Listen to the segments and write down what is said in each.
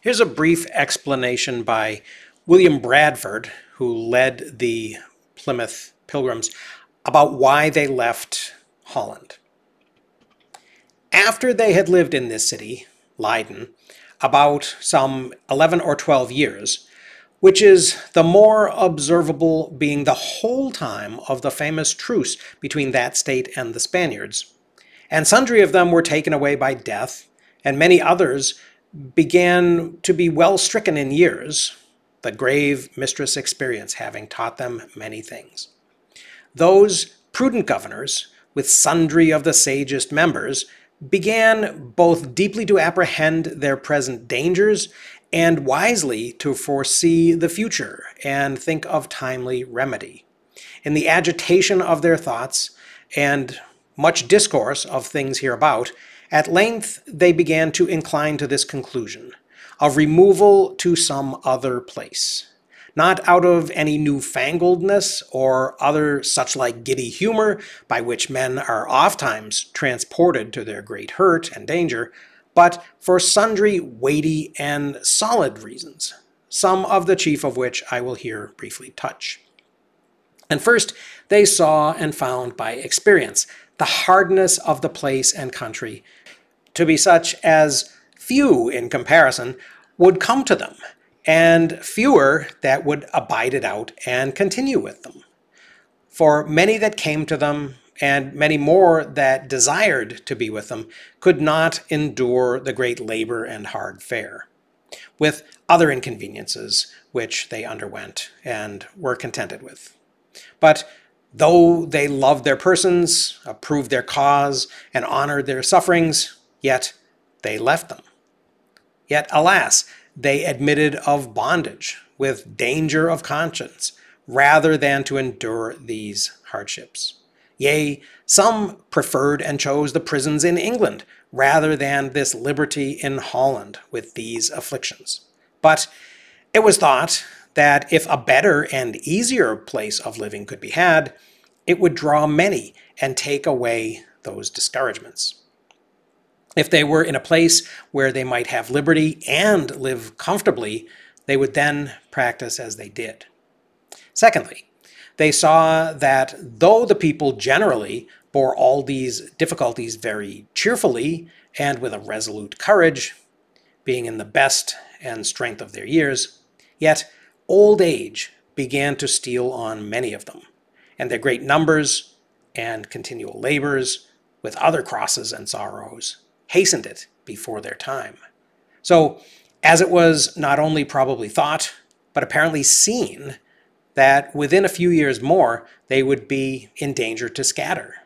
Here's a brief explanation by William Bradford, who led the Plymouth Pilgrims, about why they left Holland. After they had lived in this city, Leiden, about some 11 or 12 years, which is the more observable being the whole time of the famous truce between that state and the Spaniards. And sundry of them were taken away by death, and many others began to be well stricken in years, the grave mistress experience having taught them many things. Those prudent governors, with sundry of the sagest members, began both deeply to apprehend their present dangers and wisely to foresee the future and think of timely remedy. In the agitation of their thoughts and much discourse of things hereabout, at length they began to incline to this conclusion of removal to some other place. Not out of any newfangledness or other such like giddy humor by which men are ofttimes transported to their great hurt and danger, but for sundry weighty and solid reasons, some of the chief of which I will here briefly touch. And first, they saw and found by experience the hardness of the place and country to be such as few in comparison would come to them, and fewer that would abide it out and continue with them. For many that came to them, and many more that desired to be with them, could not endure the great labor and hard fare, with other inconveniences which they underwent and were contented with. But though they loved their persons, approved their cause, and honored their sufferings, yet they left them. Yet, alas, they admitted of bondage with danger of conscience rather than to endure these hardships. Yea, some preferred and chose the prisons in England rather than this liberty in Holland with these afflictions. But it was thought that if a better and easier place of living could be had, it would draw many and take away those discouragements. If they were in a place where they might have liberty and live comfortably, they would then practice as they did. Secondly, they saw that though the people generally bore all these difficulties very cheerfully and with a resolute courage, being in the best and strength of their years, yet old age began to steal on many of them, and their great numbers and continual labors, with other crosses and sorrows, hastened it before their time. So, as it was not only probably thought, but apparently seen, that within a few years more they would be in danger to scatter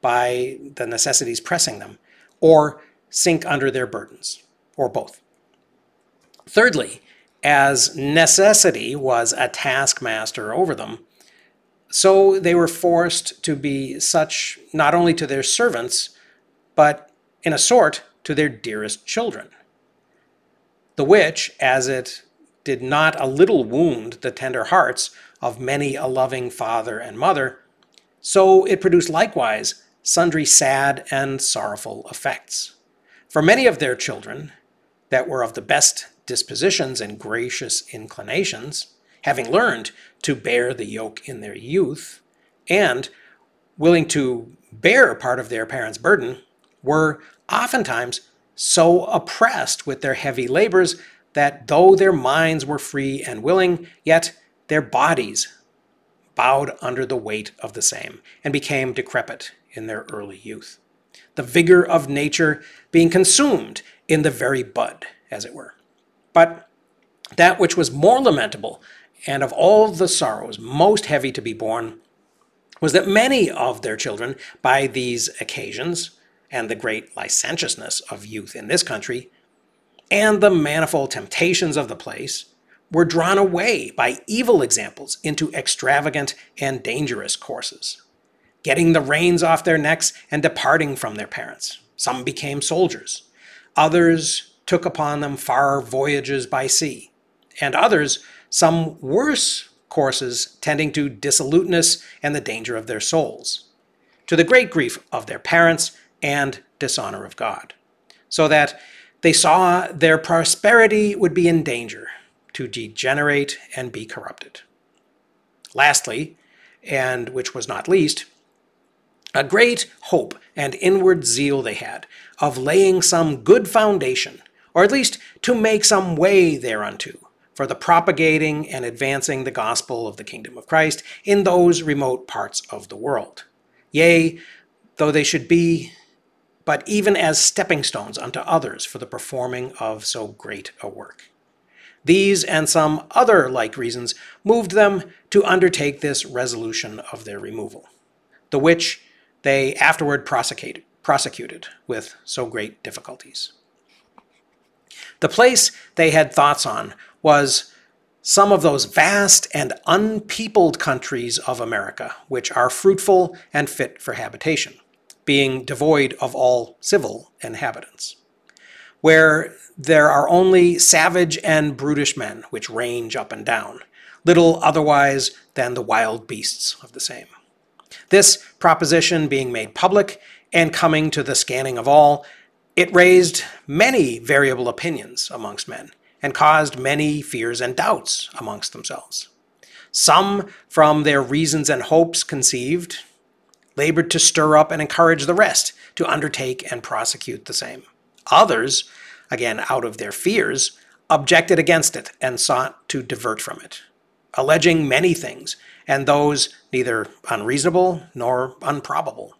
by the necessities pressing them, or sink under their burdens, or both. Thirdly, as necessity was a taskmaster over them, so they were forced to be such not only to their servants, but in a sort, to their dearest children. The which, as it did not a little wound the tender hearts of many a loving father and mother, so it produced likewise sundry sad and sorrowful effects. For many of their children, that were of the best dispositions and gracious inclinations, having learned to bear the yoke in their youth, and willing to bear part of their parents' burden, were oftentimes so oppressed with their heavy labors that though their minds were free and willing, yet their bodies bowed under the weight of the same and became decrepit in their early youth. The vigor of nature being consumed in the very bud, as it were. But that which was more lamentable and of all the sorrows most heavy to be borne was that many of their children, by these occasions, and the great licentiousness of youth in this country, and the manifold temptations of the place, were drawn away by evil examples into extravagant and dangerous courses, getting the reins off their necks and departing from their parents. Some became soldiers, others took upon them far voyages by sea, and others some worse courses tending to dissoluteness and the danger of their souls, to the great grief of their parents and dishonor of God. So that they saw their prosperity would be in danger to degenerate and be corrupted. Lastly, and which was not least, a great hope and inward zeal they had of laying some good foundation, or at least to make some way thereunto, for the propagating and advancing the gospel of the kingdom of Christ in those remote parts of the world. Yea, though they should be but even as stepping stones unto others for the performing of so great a work. These and some other like reasons moved them to undertake this resolution of their removal, the which they afterward prosecuted, with so great difficulties. The place they had thoughts on was some of those vast and unpeopled countries of America, which are fruitful and fit for habitation being devoid of all civil inhabitants, where there are only savage and brutish men which range up and down, little otherwise than the wild beasts of the same. This proposition being made public and coming to the scanning of all, it raised many variable opinions amongst men and caused many fears and doubts amongst themselves. Some, from their reasons and hopes conceived, labored to stir up and encourage the rest to undertake and prosecute the same. Others, again out of their fears, objected against it and sought to divert from it, alleging many things, and those neither unreasonable nor improbable,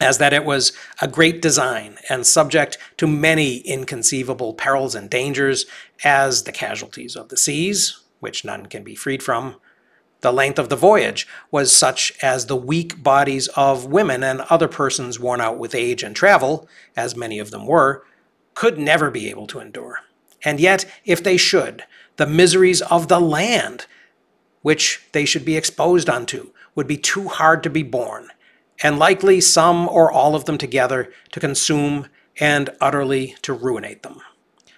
as that it was a great design and subject to many inconceivable perils and dangers, as the casualties of the seas, which none can be freed from, the length of the voyage was such as the weak bodies of women and other persons worn out with age and travel, as many of them were, could never be able to endure. And yet, if they should, the miseries of the land which they should be exposed unto would be too hard to be borne, and likely some or all of them together to consume and utterly to ruinate them.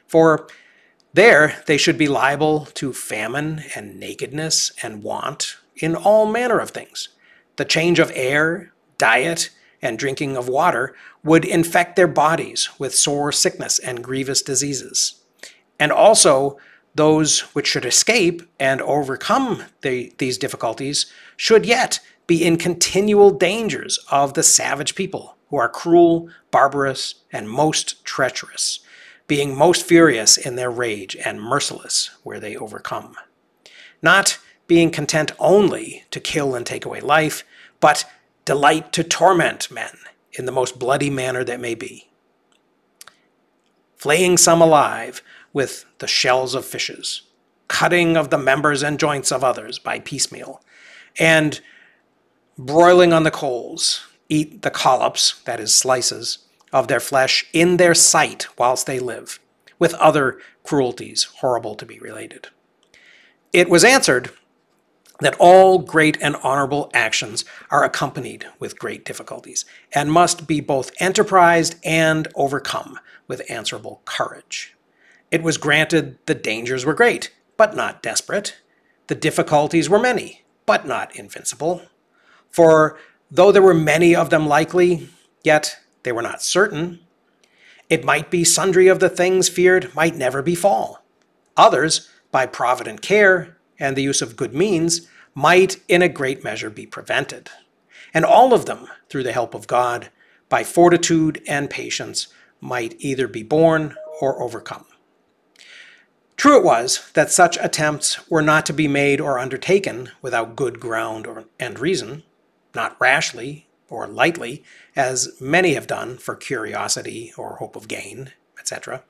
For there they should be liable to famine and nakedness and want in all manner of things. The change of air, diet, and drinking of water would infect their bodies with sore sickness and grievous diseases. And also, those which should escape and overcome the, these difficulties should yet be in continual dangers of the savage people, who are cruel, barbarous, and most treacherous being most furious in their rage and merciless where they overcome. Not being content only to kill and take away life, but delight to torment men in the most bloody manner that may be. Flaying some alive with the shells of fishes, cutting of the members and joints of others by piecemeal, and broiling on the coals, eat the collops, that is, slices, of their flesh in their sight whilst they live, with other cruelties horrible to be related. It was answered that all great and honorable actions are accompanied with great difficulties, and must be both enterprised and overcome with answerable courage. It was granted the dangers were great, but not desperate. The difficulties were many, but not invincible. For though there were many of them likely, yet they were not certain. It might be sundry of the things feared might never befall. Others, by provident care and the use of good means, might in a great measure be prevented. And all of them, through the help of God, by fortitude and patience, might either be borne or overcome. True it was that such attempts were not to be made or undertaken without good ground or, and reason, not rashly or lightly, as many have done for curiosity or hope of gain, etc.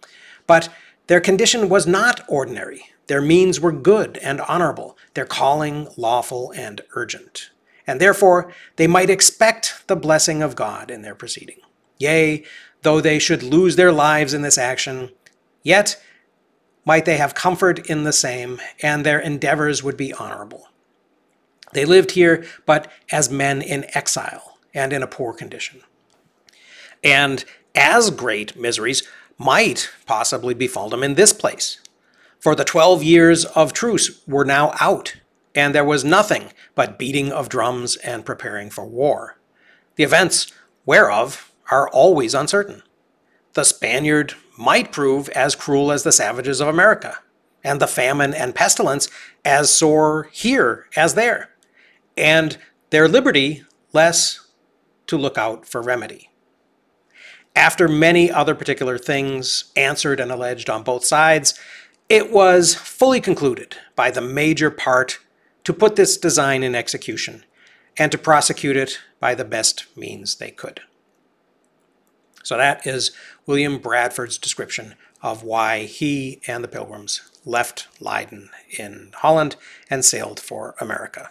But their condition was not ordinary. Their means were good and honorable, their calling lawful and urgent. And therefore they might expect the blessing of God in their proceeding. Yea, though they should lose their lives in this action, yet might they have comfort in the same, and their endeavors would be honorable. They lived here, but as men in exile, and in a poor condition. And as great miseries might possibly befall them in this place. For the twelve years of truce were now out, and there was nothing but beating of drums and preparing for war, the events whereof are always uncertain. the Spaniard might prove as cruel as the savages of America, and the famine and pestilence as sore here as there, and their liberty less to look out for remedy. After many other particular things answered and alleged on both sides, it was fully concluded by the major part to put this design in execution and to prosecute it by the best means they could. So that is William Bradford's description of why he and the Pilgrims left Leiden in Holland and sailed for America.